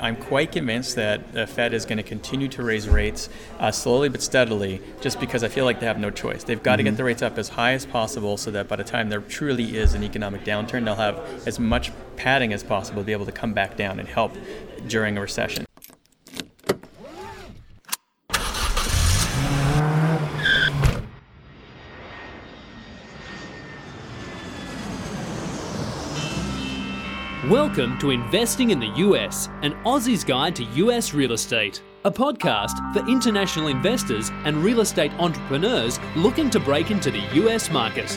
I'm quite convinced that the Fed is going to continue to raise rates uh, slowly but steadily just because I feel like they have no choice. They've got mm-hmm. to get the rates up as high as possible so that by the time there truly is an economic downturn, they'll have as much padding as possible to be able to come back down and help during a recession. Welcome to Investing in the US, an Aussie's Guide to US Real Estate, a podcast for international investors and real estate entrepreneurs looking to break into the US market.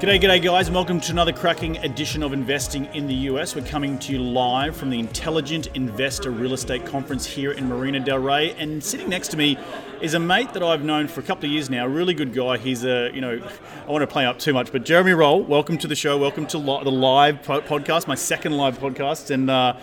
G'day, g'day, guys, and welcome to another cracking edition of Investing in the US. We're coming to you live from the Intelligent Investor Real Estate Conference here in Marina Del Rey. And sitting next to me is a mate that I've known for a couple of years now. A really good guy. He's a, you know, I want to play up too much, but Jeremy Roll, welcome to the show. Welcome to the live podcast, my second live podcast. And uh,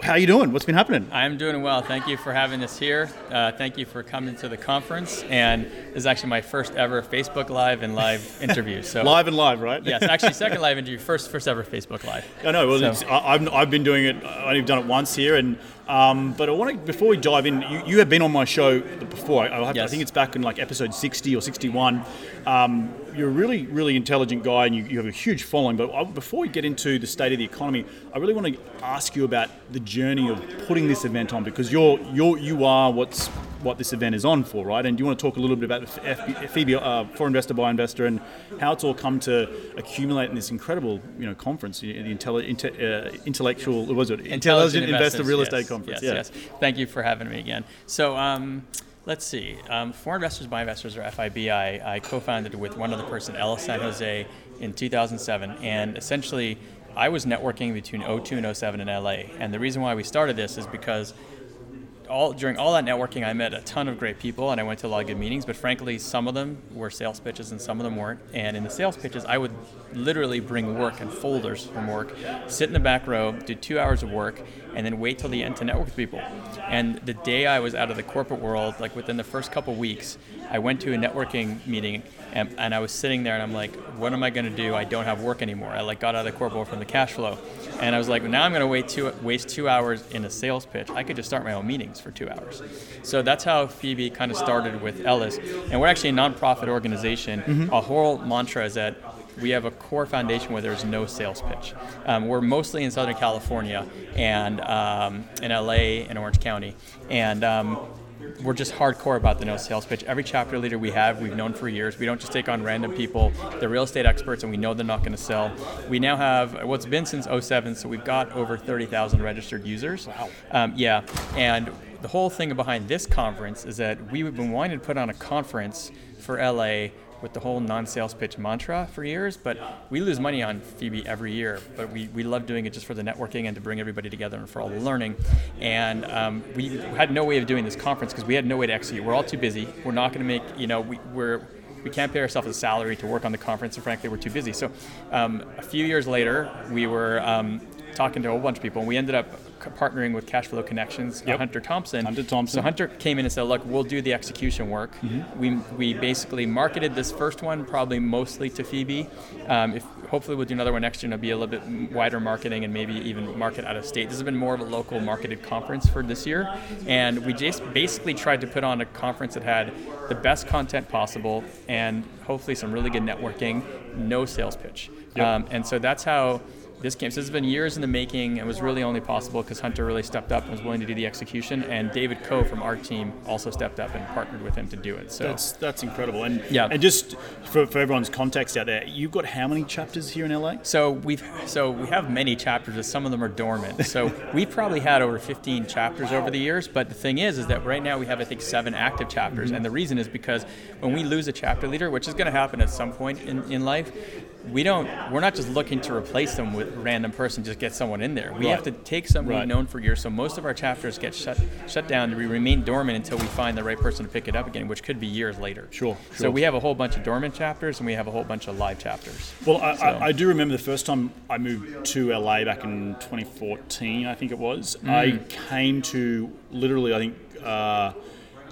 how are you doing? What's been happening? I'm doing well. Thank you for having us here. Uh, thank you for coming to the conference. And this is actually my first ever Facebook Live and live interview. So live and live, right? yes, actually second live interview, first first ever Facebook Live. I know. Well, so. I've, I've been doing it. I've only done it once here, and um, but I want to before we dive in, you, you have been on my show before. I, yes. I, think it's back in like episode 60 or 61. Um, you're a really, really intelligent guy, and you, you have a huge following. But I, before we get into the state of the economy, I really want to ask you about the journey of putting this event on because you're you're you are what's what this event is on for, right? And do you want to talk a little bit about FB, uh, For Investor By Investor and how it's all come to accumulate in this incredible, you know, conference, the intelli- inte- uh, intellectual, what was it? Intelligent, Intelligent Investor Real yes, Estate Conference. Yes, yeah. yes. Thank you for having me again. So. Um, Let's see. Um, For Investors By Investors, or FIB, I, I co-founded with one other person, Ellis San Jose, in 2007, and essentially I was networking between 02 and 07 in LA. And the reason why we started this is because all during all that networking, I met a ton of great people, and I went to a lot of good meetings. But frankly, some of them were sales pitches, and some of them weren't. And in the sales pitches, I would literally bring work and folders from work, sit in the back row, do two hours of work, and then wait till the end to network with people. And the day I was out of the corporate world, like within the first couple weeks, I went to a networking meeting and, and I was sitting there and I'm like, what am I going to do? I don't have work anymore. I like got out of the corporate world from the cash flow. And I was like, now I'm going to wait two, waste two hours in a sales pitch. I could just start my own meetings for two hours. So that's how FIBI kind of started with Ellis. And we're actually a nonprofit organization. Mm-hmm. Our whole mantra is that we have a core foundation where there's no sales pitch. Um, we're mostly in Southern California and um, in LA and Orange County. And um, we're just hardcore about the no sales pitch. Every chapter leader we have, we've known for years. We don't just take on random people. They're real estate experts, and we know they're not going to sell. We now have what's been since 07, so we've got over 30,000 registered users. Wow. Um, yeah, and the whole thing behind this conference is that we've been wanting to put on a conference for LA with the whole non-sales pitch mantra for years, but we lose money on FIBI every year. But we, we love doing it just for the networking and to bring everybody together and for all the learning. And um, we had no way of doing this conference because we had no way to execute. We're all too busy. We're not going to make, you know, we, we're we can't pay ourselves a salary to work on the conference, and frankly, we're too busy. So, um, a few years later, we were um, talking to a whole bunch of people, and we ended up partnering with Cashflow Connections, yep. Hunter Thompson. Hunter Thompson. So Hunter came in and said, "Look, we'll do the execution work." Mm-hmm. We, we basically marketed this first one probably mostly to FIBI. Um, if hopefully we'll do another one next year, and it'll be a little bit wider marketing and maybe even market out of state. This has been more of a local marketed conference for this year, and we just basically tried to put on a conference that had the best content possible and hopefully some really good networking, no sales pitch. Yep. Um, and so that's how this game. So this has been years in the making and was really only possible because Hunter really stepped up and was willing to do the execution, and David Coe from our team also stepped up and partnered with him to do it. So that's that's incredible. And yeah, and just for, for everyone's context out there, you've got how many chapters here in LA? So we've so we have many chapters, but some of them are dormant. So we've probably had over 15 chapters wow. over the years. But the thing is, is that right now we have I think seven active chapters, mm-hmm. and the reason is because when we lose a chapter leader, which is going to happen at some point in, in life, we don't we're not just looking to replace them with random person just get someone in there we right. have to take someone right. known for years so most of our chapters get shut shut down we remain dormant until we find the right person to pick it up again which could be years later sure, sure. so we have a whole bunch of dormant chapters and we have a whole bunch of live chapters well I, so. I, I, do remember the first time i moved to la back in 2014 i think it was mm. i came to literally i think uh,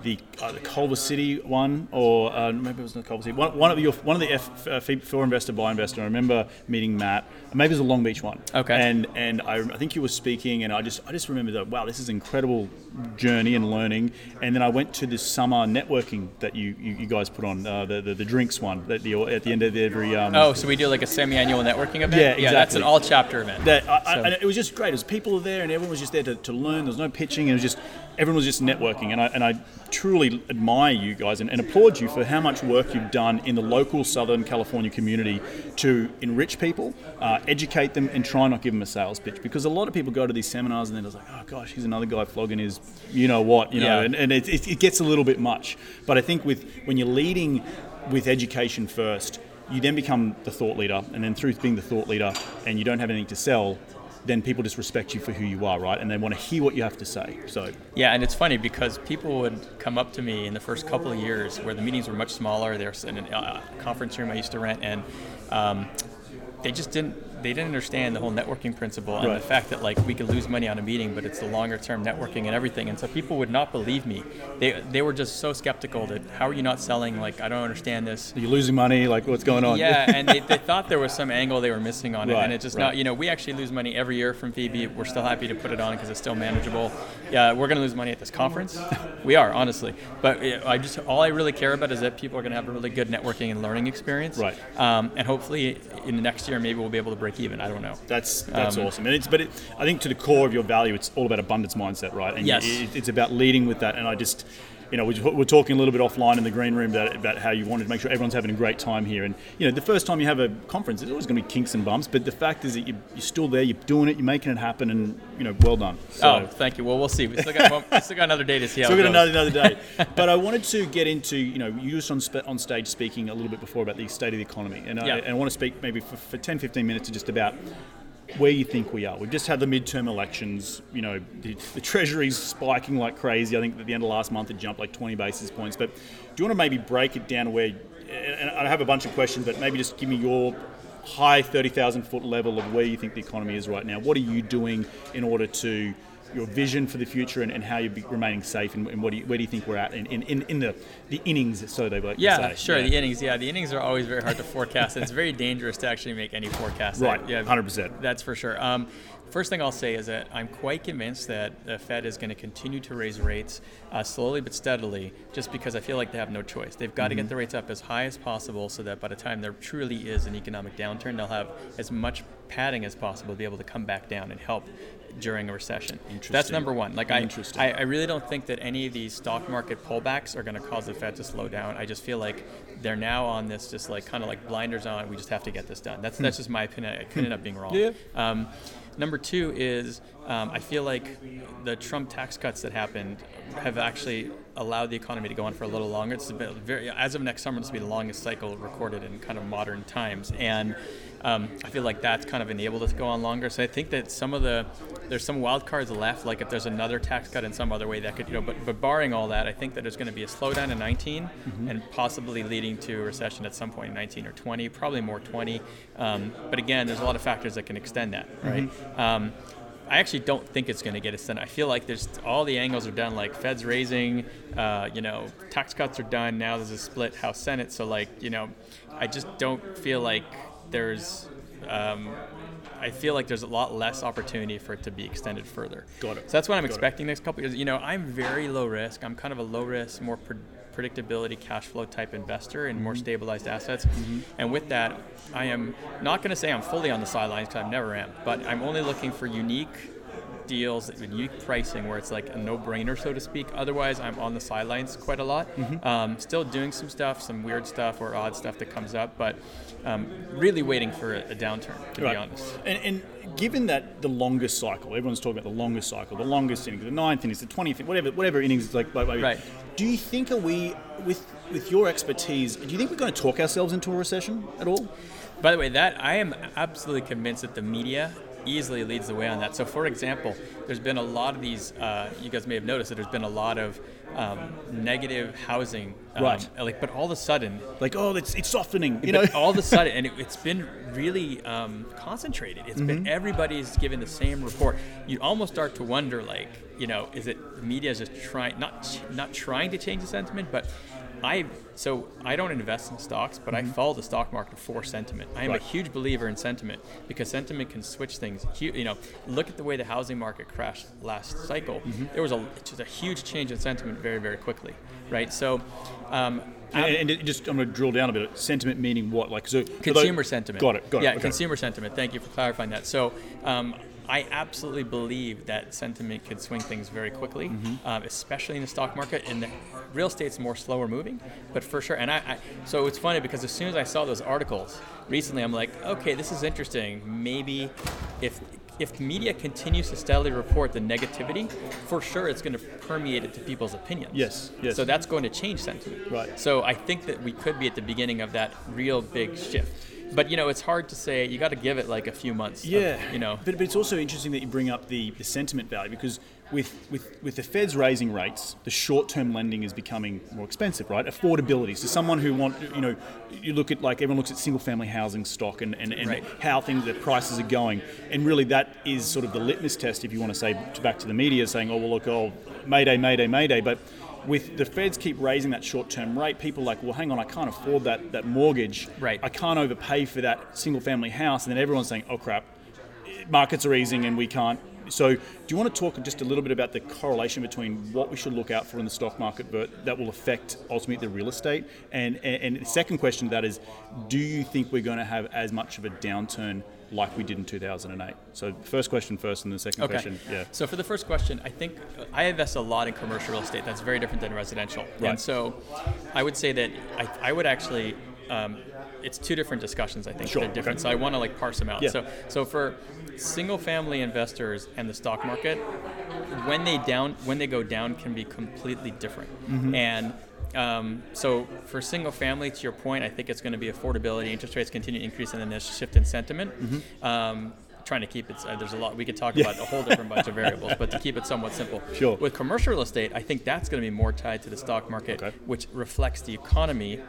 the, uh, the Culver City one, or uh, maybe it was not Culver City. One, one of your one of the F, uh, for investor by investor. I remember meeting Matt. Maybe it was the Long Beach one. Okay. And and I, I think you were speaking, and I just I just remember that wow, this is incredible journey and learning. And then I went to this summer networking that you you, you guys put on uh, the, the, the drinks one at the at the end of every. Um, oh, so we do like a semi-annual networking event. Yeah, exactly. Yeah, that's an all chapter event. That I, so. I, and it was just great. It was people there, and everyone was just there to, to learn. There was no pitching. It was just everyone was just networking, and I and I truly admire you guys and, and, applaud you for how much work you've done in the local Southern California community to enrich people, uh, educate them, and try not give them a sales pitch. Because a lot of people go to these seminars and they're just like, oh gosh, here's another guy flogging his, you know what, you know, yeah. and, and it, it, it gets a little bit much. But I think with when you're leading with education first, you then become the thought leader, and then through being the thought leader, and you don't have anything to sell, then people just respect you for who you are, right? And they want to hear what you have to say. So yeah, and it's funny because people would come up to me in the first couple of years where the meetings were much smaller. There's in a conference room I used to rent, and um, they just didn't they didn't understand the whole networking principle and right. the fact that like we could lose money on a meeting, but it's the longer term networking and everything. And so people would not believe me. They they were just so skeptical that how are you not selling? Like I don't understand this. Are you losing money? Like what's going on? Yeah, and they, they thought there was some angle they were missing on it, right, and it's just right. not. You know, we actually lose money every year from FIBI. We're still happy to put it on because it's still manageable. Yeah, we're going to lose money at this conference. we are honestly, but I just all I really care about is that people are going to have a really good networking and learning experience. Right. Um, and hopefully in the next year maybe we'll be able to break even. I don't know. That's that's um, awesome. And it's but it, I think to the core of your value, it's all about abundance mindset, right? And yes. It, it's about leading with that. And I just you know, we're talking a little bit offline in the green room about, about how you wanted to make sure everyone's having a great time here. And, you know, the first time you have a conference, there's always going to be kinks and bumps, but the fact is that you're, you're still there, you're doing it, you're making it happen, and, you know, well done. So. Oh, thank you. Well, we'll see. We still got, we still got another day to see how still got another, another day. but I wanted to get into, you know, you just on, on stage speaking a little bit before about the state of the economy. And, yeah. I, and I want to speak maybe for, for 10, 15 minutes just about where you think we are. We've just had the midterm elections. You know, the, the Treasury's spiking like crazy. I think at the end of last month it jumped like 20 basis points. But do you want to maybe break it down where? And I have a bunch of questions, but maybe just give me your high 30,000 foot level of where you think the economy is right now. What are you doing in order to your vision for the future and, and how you're remaining safe and, and what do you, where do you think we're at in, in, in the, the innings, so they like yeah, sure, yeah. the innings. Yeah, the innings are always very hard to forecast. it's very dangerous to actually make any forecast. Right, yeah, 100%. That's for sure. Um, First thing I'll say is that I'm quite convinced that the Fed is going to continue to raise rates uh, slowly but steadily, just because I feel like they have no choice. They've got mm-hmm. to get the rates up as high as possible, so that by the time there truly is an economic downturn, they'll have as much padding as possible to be able to come back down and help during a recession. That's number one. Like I, I, I really don't think that any of these stock market pullbacks are going to cause the Fed to slow down. I just feel like they're now on this just like kind of like blinders on. We just have to get this done. That's that's hmm. just my opinion. It could end up being wrong. Yeah. Um, number two is um, I feel like the Trump tax cuts that happened have actually allowed the economy to go on for a little longer. It's very, as of next summer, this will be the longest cycle recorded in kind of modern times, and um, I feel like that's kind of enabled us to go on longer. So I think that some of the there's some wild cards left, like if there's another tax cut in some other way that could, you know, but, but barring all that, I think that there's going to be a slowdown in 19 Mm-hmm. and possibly leading to a recession at some point in 19 or 20, probably more 20. Um, but again, there's a lot of factors that can extend that, right? Mm-hmm. Um, I actually don't think it's going to get a Senate. I feel like there's all the angles are done. Like Fed's raising, uh, you know, tax cuts are done. Now there's a split House Senate. So like, you know, I just don't feel like there's. Um, I feel like there's a lot less opportunity for it to be extended further. Got it. So that's what I'm Got it. expecting next couple years. You know, I'm very low risk. I'm kind of a low risk, more pre- predictability, cash flow type investor in Mm-hmm. more stabilized assets. And with that, I am not going to say I'm fully on the sidelines because I never am, but I'm only looking for unique deals, unique pricing where it's like a no-brainer, so to speak. Otherwise, I'm on the sidelines quite a lot. Mm-hmm. Um, still doing some stuff, some weird stuff or odd stuff that comes up, but um, really waiting for a, a downturn, to Right. be honest. And, and given that the longest cycle, everyone's talking about the longest cycle, the longest innings, the ninth innings, the twentieth, whatever, whatever innings is like. like- Right. Do you think are we with with your expertise? Do you think we're going to talk ourselves into a recession at all? By the way, that I am absolutely convinced that the media easily leads the way on that. So, for example, there's been a lot of these. Uh, you guys may have noticed that there's been a lot of um, negative housing, um, Right. Like, but all of a sudden, Like, oh, it's it's softening. You know, all of a sudden, and it, it's been really um, concentrated. It's been Mm-hmm. everybody's given the same report. You almost start to wonder, like, you know, is it the media is just trying not not trying to change the sentiment, but I so I don't invest in stocks, but I follow the stock market for sentiment. I am Mm-hmm. Right. a huge believer in sentiment because sentiment can switch things. You know, look at the way the housing market crashed last cycle. Mm-hmm. There was a just a huge change in sentiment very very quickly, right? So. Um, and, and just I'm going to drill down a bit. Sentiment meaning what? Like, so for those- consumer sentiment. Got it. Got yeah, it. okay. consumer sentiment. Thank you for clarifying that. So, um, I absolutely believe that sentiment could swing things very quickly, Mm-hmm. um, especially in the stock market. And the real estate's more slower moving, but for sure. And I, I, so it's funny because as soon as I saw those articles recently, I'm like, okay, this is interesting. Maybe if if media continues to steadily report the negativity, for sure it's going to permeate it to people's opinions. Yes, yes. So that's going to change sentiment. Right. So I think that we could be at the beginning of that real big shift. But you know, it's hard to say. You got to give it like a few months. of, Yeah, you know. but, but it's also interesting that you bring up the, the sentiment value because with, with with the Fed's raising rates, the short term lending is becoming more expensive, right? Affordability. So someone who want you know, you look at like everyone looks at single family housing stock and, and, and Right. how things the prices are going, and really that is sort of the litmus test if you want to say back to the media saying, oh well look, oh Mayday, Mayday, Mayday, but with the feds keep raising that short-term rate, people are like, well, hang on, I can't afford that that mortgage. Right. I can't overpay for that single-family house, and then everyone's saying, oh crap, markets are easing and we can't. So, do you want to talk just a little bit about the correlation between what we should look out for in the stock market but that will affect ultimately the real estate? And, and, and the second question to that is, do you think we're going to have as much of a downturn like we did in 2008? So, first question first, and the second Okay. question, yeah. So for the first question, I think I invest a lot in commercial real estate. That's very different than residential. Right. And so I would say that I, I would actually. Um, it's two different discussions. I think Sure, they're different. okay. So I want to like parse them out. Yeah. So so for single-family investors and the stock market, when they down when they go down can be completely different. Mm-hmm. And um, so for single family, to your point, I think it's going to be affordability. Interest rates continue to increase, and then there's a shift in sentiment. Um, trying to keep it. Uh, there's a lot we could talk Mm-hmm. Yeah. about a whole different bunch of variables, but to keep it somewhat simple. Sure. With commercial real estate, I think that's going to be more tied to the stock market, Okay. which reflects the economy,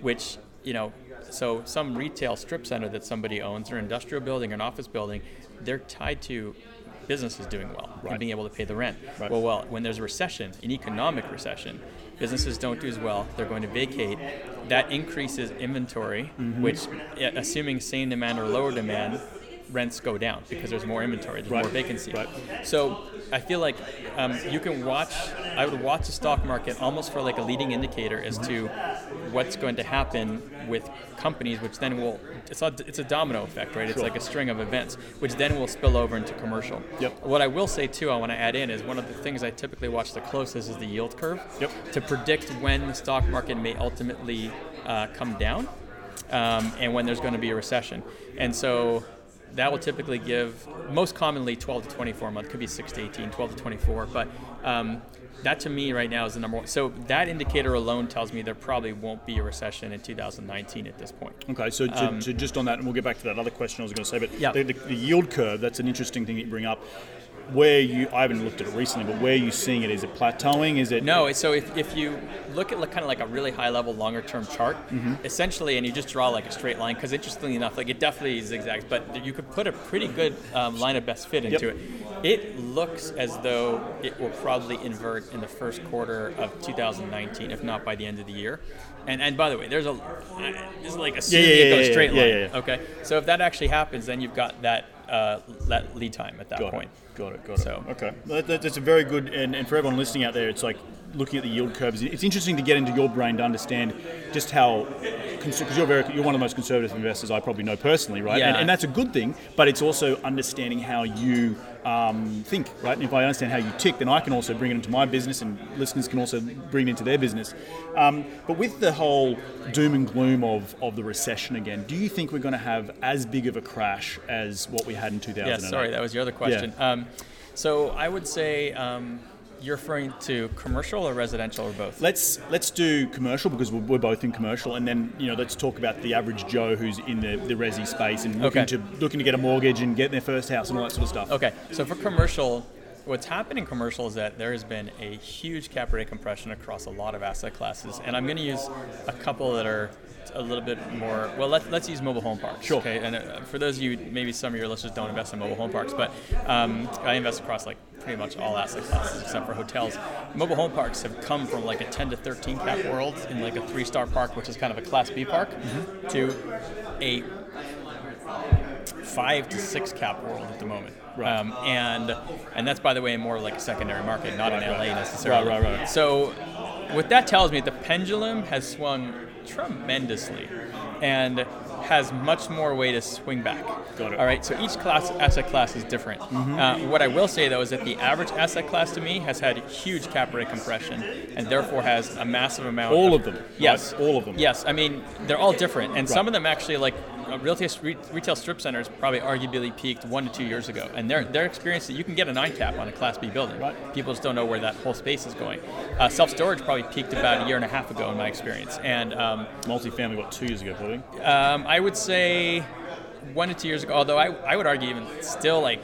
which you know. So some retail strip center that somebody owns, or industrial building, or an office building, they're tied to businesses doing well Right. and being able to pay the rent. Right. Well, well, when there's a recession, an economic recession, businesses don't do as well. They're going to vacate. That increases inventory, Mm-hmm. which, assuming same demand or lower demand, rents go down because there's more inventory, there's Right. more vacancy. Right. So I feel like um, you can watch. I would watch the stock market almost for like a leading indicator as to what's going to happen with companies, which then will. It's a, it's a domino effect, right? It's Sure. like a string of events, which then will spill over into commercial. Yep. What I will say too, I want to add in is one of the things I typically watch the closest is the yield curve. Yep. To predict when the stock market may ultimately uh, come down, um, and when there's going to be a recession, and so that will typically give most commonly 12 to 24 months could be 6 to 18 12 to 24 but um, that to me right now is the number one so that indicator alone tells me there probably won't be a recession in 2019 at this point Okay, so, to, to just on that, and we'll get back to that other question I was going to say, but Um, Yeah. the, the, the yield curve, that's an interesting thing that you bring up. Where you I haven't looked at it recently, but where are you seeing it? Is it plateauing? Is it No, so if, if you look at like, kind of like a really high level, longer term chart, Mm-hmm. essentially, and you just draw like a straight line, because interestingly enough, like it definitely zigzags, but you could put a pretty good um, line of best fit into Yep. it. It looks as though it will probably invert in the first quarter of 2019, if not by the end of the year. And and by the way, there's a this is like assuming yeah, yeah, goes yeah, straight line. yeah, yeah. Okay, so if that actually happens, then you've got that uh, that lead time at that Got point. it. Got it. Got it. So- okay, that, that- that's a very good. And, and for everyone listening out there, it's like looking at the yield curves. It's interesting to get into your brain to understand just how, because you're very, you're one of the most conservative investors I probably know personally, right? Yeah. And, and that's a good thing. But it's also understanding how you um, think, right? And if I understand how you tick, then I can also bring it into my business, and listeners can also bring it into their business. Um, but with the whole doom and gloom of, of the recession again, do you think we're going to have as big of a crash as what we had in 2008? Yes, sorry, that was your other question. Um, so I would say um, you're referring to commercial or residential or both. Let's let's do commercial because we're, we're both in commercial, and then you know let's talk about the average Joe who's in the, the resi space and looking Okay. to looking to get a mortgage and get their first house and all that sort of stuff. Okay, so for commercial, what's happened in commercial is that there has been a huge cap rate compression across a lot of asset classes, and I'm going to use a couple that are a little bit more. Well, let, let's use mobile home parks. Sure. Okay, and uh, for those of you, maybe some of your listeners don't invest in mobile home parks, but um, I invest across like pretty much all asset classes except for hotels. Mobile home parks have come from like a 10 to 13 cap world in like a three-star park, which is kind of a Class B park, to a five to six cap world at the moment. Right. Um, and and that's by the way more like a secondary market, not in LA right. necessarily. Right, right, right. So what that tells me, the pendulum has swung tremendously, and has much more way to swing back. Got it. All right. So each class asset class is different. Mm-hmm. Uh, what I will say though is that the average asset class to me has had huge cap rate compression, and therefore has a massive amount. All of them, right? Yes. All of them. Yes. I mean they're all different, and some of them actually like uh, retail, retail strip centers probably arguably peaked one to two years ago, and their their experience that you can get a nine cap on a Class B building. Right. People just don't know where that whole space is going. Uh, Self storage probably peaked about a year and a half ago in my experience, and um, Multifamily, what two years ago, probably. um, I would say one to two years ago. Although I, I would argue even still like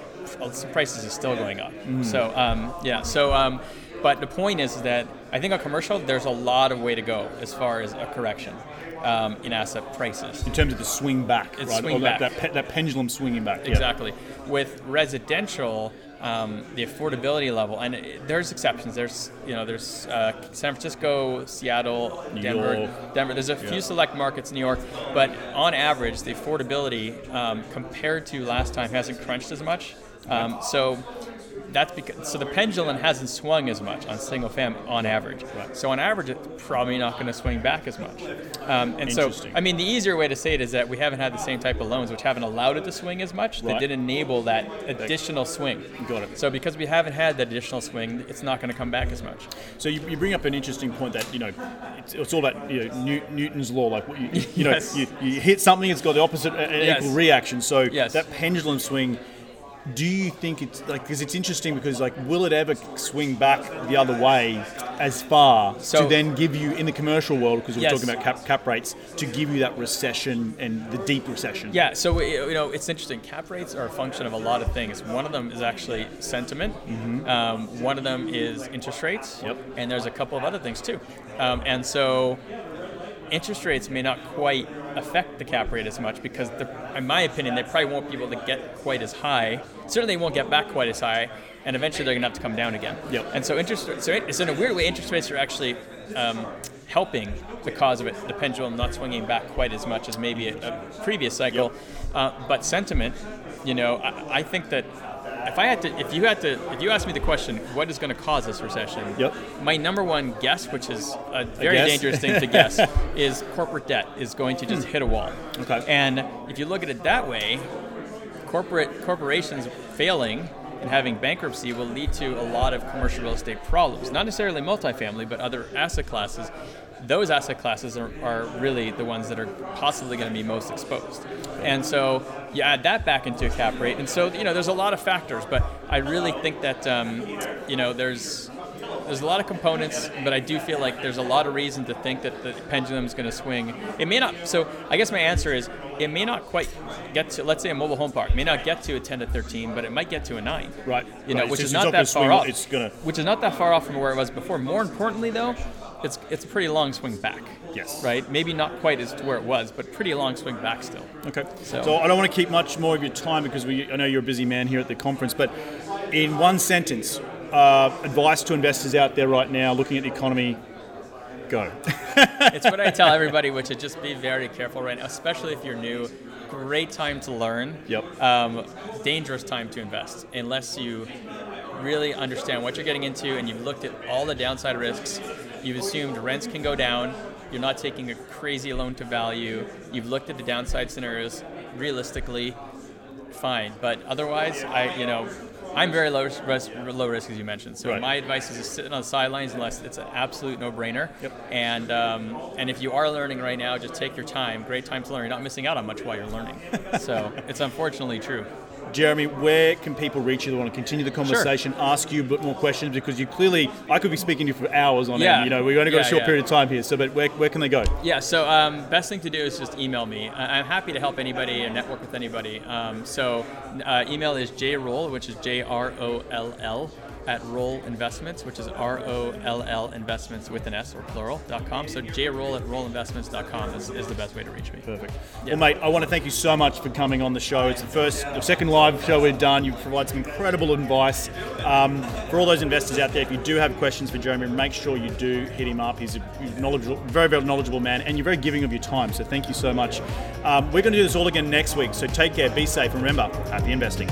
prices are still going up. So um, yeah. So um, but the point is that I think on commercial there's a lot of way to go as far as a correction um, in asset prices. In terms of the swing back, It's right? swing or that, back. That, pe- that pendulum swinging back. yeah. Exactly. With residential, um, the affordability level, and it, there's exceptions. There's you know there's uh, San Francisco, Seattle, New Denver, York. Denver. There's a few Yeah. select markets in New York, but on average, the affordability um, compared to last time hasn't crunched as much. Um, so that's because so the pendulum hasn't swung as much on single fam on average. Right. So on average, it's probably not going to swing back as much. Um, and so I mean, the easier way to say it is that we haven't had the same type of loans, which haven't allowed it to swing as much. Right. That did enable that additional swing. Got it. So because we haven't had that additional swing, it's not going to come back as much. So you, you bring up an interesting point that you know it's, it's all about you know New, Newton's law. Like you, you, you know you, you hit something, it's got the opposite uh, an Yes. equal reaction. So Yes. that pendulum swing. Do you think it's like because it's interesting because like will it ever swing back the other way as far So- to then give you in the commercial world because we're Yes. talking about cap, cap rates to give you that recession and the deep recession? Yeah, so you know it's interesting. Cap rates are a function of a lot of things. One of them is actually sentiment. Um, one of them is interest rates. Mm-hmm. Yep. And there's a couple of other things too. Um, and so interest rates may not quite affect the cap rate as much because, in my opinion, they probably won't be able to get quite as high. Certainly, they won't get back quite as high, and eventually they're going to have to come down again. Yep. And so interest, so, it, so in a weird way, interest rates are actually um, helping the cause of it, the pendulum not swinging back quite as much as maybe a, a previous cycle. Uh, but sentiment, you know, I, I think that if I had to, if you had to, if you asked me the question, what is going to cause this recession? Yep. My number one guess, which is a very guess? dangerous thing to guess, is corporate debt is going to just hmm. hit a wall. Okay. And if you look at it that way, corporate corporations failing and having bankruptcy will lead to a lot of commercial real estate problems. Not necessarily multifamily, but other asset classes. Those asset classes are, are really the ones that are possibly going to be most exposed. And so you add that back into a cap rate. And so, you know, there's a lot of factors, but I really think that, um, you know, there's there's a lot of components, but I do feel like there's a lot of reason to think that the pendulum is going to swing. It may not. So I guess my answer is it may not quite get to. Let's say a mobile home park may not get to a 10 to 13, but it might get to a nine. Right. You know, right. which is not gonna that swing, far off. It's gonna. Which is not that far off from where it was before. More importantly, though, it's it's a pretty long swing back. Yes. Right. Maybe not quite as to where it was, but pretty long swing back still. Okay. So, So- I don't want to keep much more of your time because we, I know you're a busy man here at the conference, but in one sentence, uh, advice to investors out there right now looking at the economy, go. it's what I tell everybody, which is just be very careful right now, especially if you're new. Great time to learn. Yep. Um, dangerous time to invest unless you really understand what you're getting into and you've looked at all the downside risks. You've assumed rents can go down. You're not taking a crazy loan to value. You've looked at the downside scenarios realistically. Fine, but otherwise, I you know. I'm very low risk, low risk, as you mentioned. So Right. my advice is to sit on the sidelines unless it's an absolute no-brainer. Yep. And um, and if you are learning right now, just take your time. Great time to learn. You're not missing out on much while you're learning. so it's unfortunately true. Jeremy, where can people reach you that want to continue the conversation, ask you a bit more questions? Because you clearly, I could be speaking to you for hours on Yeah. end. You know, we've only got a short yeah. period of time here. So, but where, where can they go? Yeah. So um, best thing to do is just email me. I'm happy to help anybody and network with anybody. Um, so uh, email is jroll, which is J R O L L at Roll Investments, which is R O L L Investments with an S or plural dot com. So jroll at rollinvestments.com is, is the best way to reach me. Perfect. Yeah. Well, mate, I want to thank you so much for coming on the show. It's the first, the second live show we've done. You provide some incredible advice um, for all those investors out there. If you do have questions for Jeremy, make sure you do hit him up. He's a knowledgeable, very, very knowledgeable man, and you're very giving of your time. So thank you so much. Um, we're going to do this all again next week. So take care, be safe, and remember, happy investing.